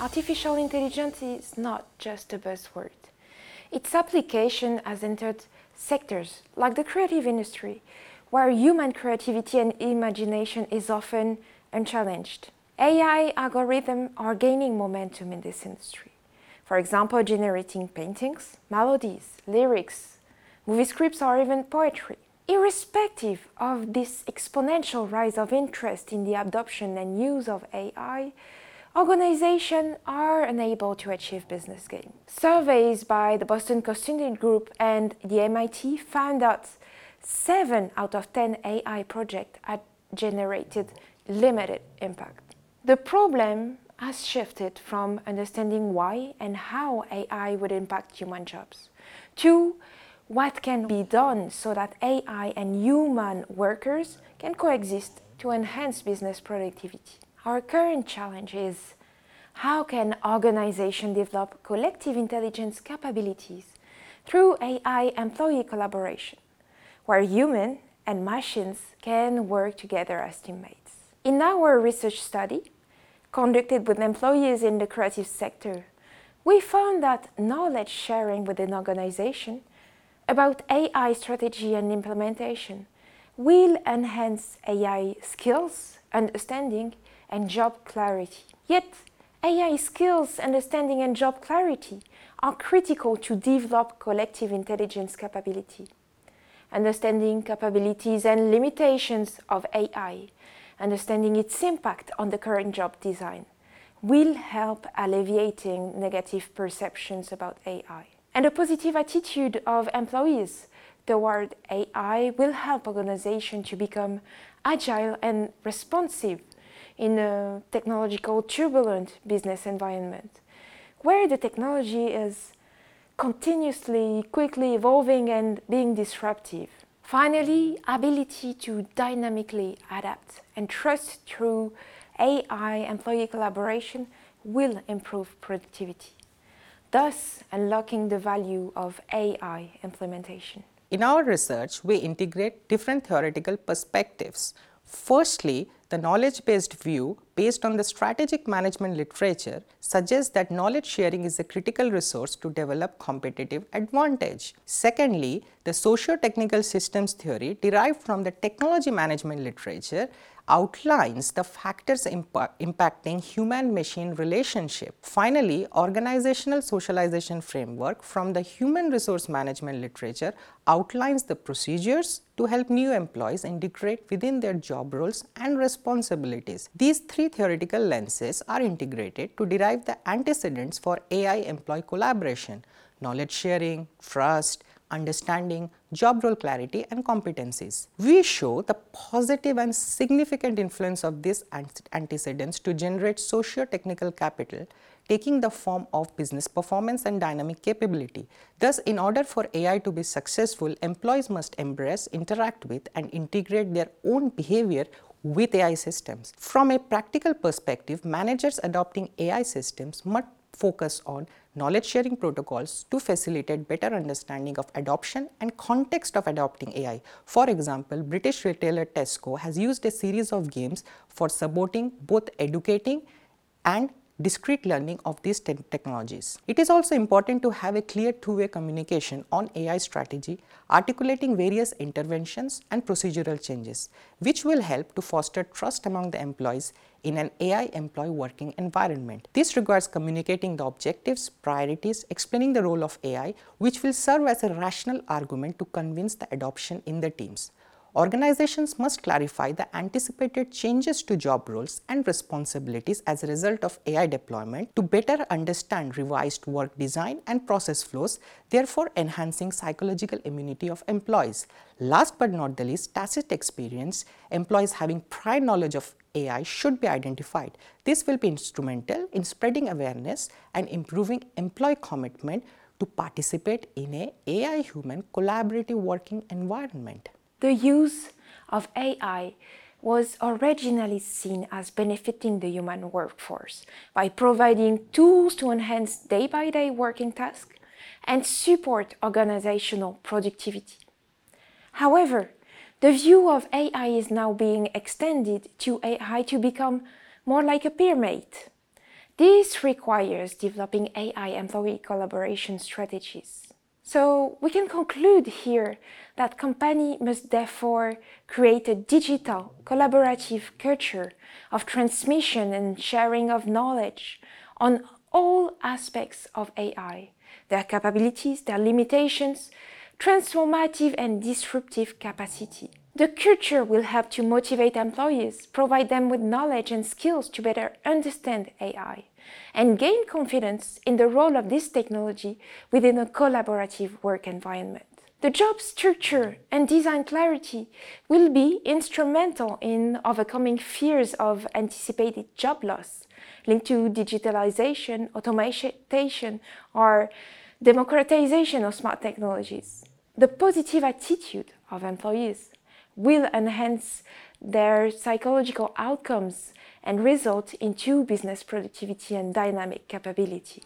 Artificial intelligence is not just a buzzword. Its application has entered sectors like the creative industry, where human creativity and imagination is often unchallenged. AI algorithms are gaining momentum in this industry. For example, generating paintings, melodies, lyrics, movie scripts, or even poetry. Irrespective of this exponential rise of interest in the adoption and use of AI, organizations are unable to achieve business gains. Surveys by the Boston Consulting Group and the MIT found that 7 out of 10 AI projects had generated limited impact. The problem has shifted from understanding why and how AI would impact human jobs to what can be done so that AI and human workers can coexist to enhance business productivity. Our current challenge is how can organizations develop collective intelligence capabilities through AI employee collaboration, where humans and machines can work together as teammates. In our research study, conducted with employees in the creative sector, we found that knowledge sharing within organization about AI strategy and implementation will enhance AI skills, understanding, and job clarity. Yet, AI skills, understanding, and job clarity are critical to develop collective intelligence capability. Understanding capabilities and limitations of AI, understanding its impact on the current job design, will help alleviating negative perceptions about AI. And a positive attitude of employees toward AI will help organizations to become agile and responsive in a technological turbulent business environment, where the technology is continuously, quickly evolving and being disruptive. Finally, ability to dynamically adapt and trust through AI employee collaboration will improve productivity, thus unlocking the value of AI implementation. In our research, we integrate different theoretical perspectives. Firstly, the knowledge-based view, based on the strategic management literature, suggests that knowledge sharing is a critical resource to develop competitive advantage. Secondly, the socio-technical systems theory, derived from the technology management literature, outlines the factors impa impacting human-machine relationship. Finally, organizational socialization framework from the human resource management literature outlines the procedures to help new employees integrate within their job roles and responsibilities. These three theoretical lenses are integrated to derive the antecedents for AI employee collaboration, knowledge sharing, trust, understanding, job role clarity and competencies. We show the positive and significant influence of these antecedents to generate socio-technical capital taking the form of business performance and dynamic capability. Thus, in order for AI to be successful, employees must embrace, interact with and integrate their own behavior with AI systems. From a practical perspective, managers adopting AI systems must focus on knowledge sharing protocols to facilitate better understanding of adoption and context of adopting AI. For example, British retailer Tesco has used a series of games for supporting both educating and discrete learning of these te technologies. It is also important to have a clear two-way communication on AI strategy, articulating various interventions and procedural changes, which will help to foster trust among the employees in an AI employee working environment. This requires communicating the objectives, priorities, explaining the role of AI, which will serve as a rational argument to convince the adoption in the teams. Organizations must clarify the anticipated changes to job roles and responsibilities as a result of AI deployment to better understand revised work design and process flows, therefore enhancing psychological immunity of employees. Last but not the least, tacit experience, employees having prior knowledge of AI should be identified. This will be instrumental in spreading awareness and improving employee commitment to participate in a AI-human collaborative working environment. The use of AI was originally seen as benefiting the human workforce by providing tools to enhance day-by-day working tasks and support organizational productivity. However, the view of AI is now being extended to AI to become more like a pyramid. This requires developing AI employee collaboration strategies. So we can conclude here that company must therefore create a digital collaborative culture of transmission and sharing of knowledge on all aspects of AI, their capabilities, their limitations, transformative and disruptive capacity. The culture will help to motivate employees, provide them with knowledge and skills to better understand AI, and gain confidence in the role of this technology within a collaborative work environment. The job structure and design clarity will be instrumental in overcoming fears of anticipated job loss linked to digitalization, automation, or democratization of smart technologies. The positive attitude of employees will enhance their psychological outcomes and result into business productivity and dynamic capability.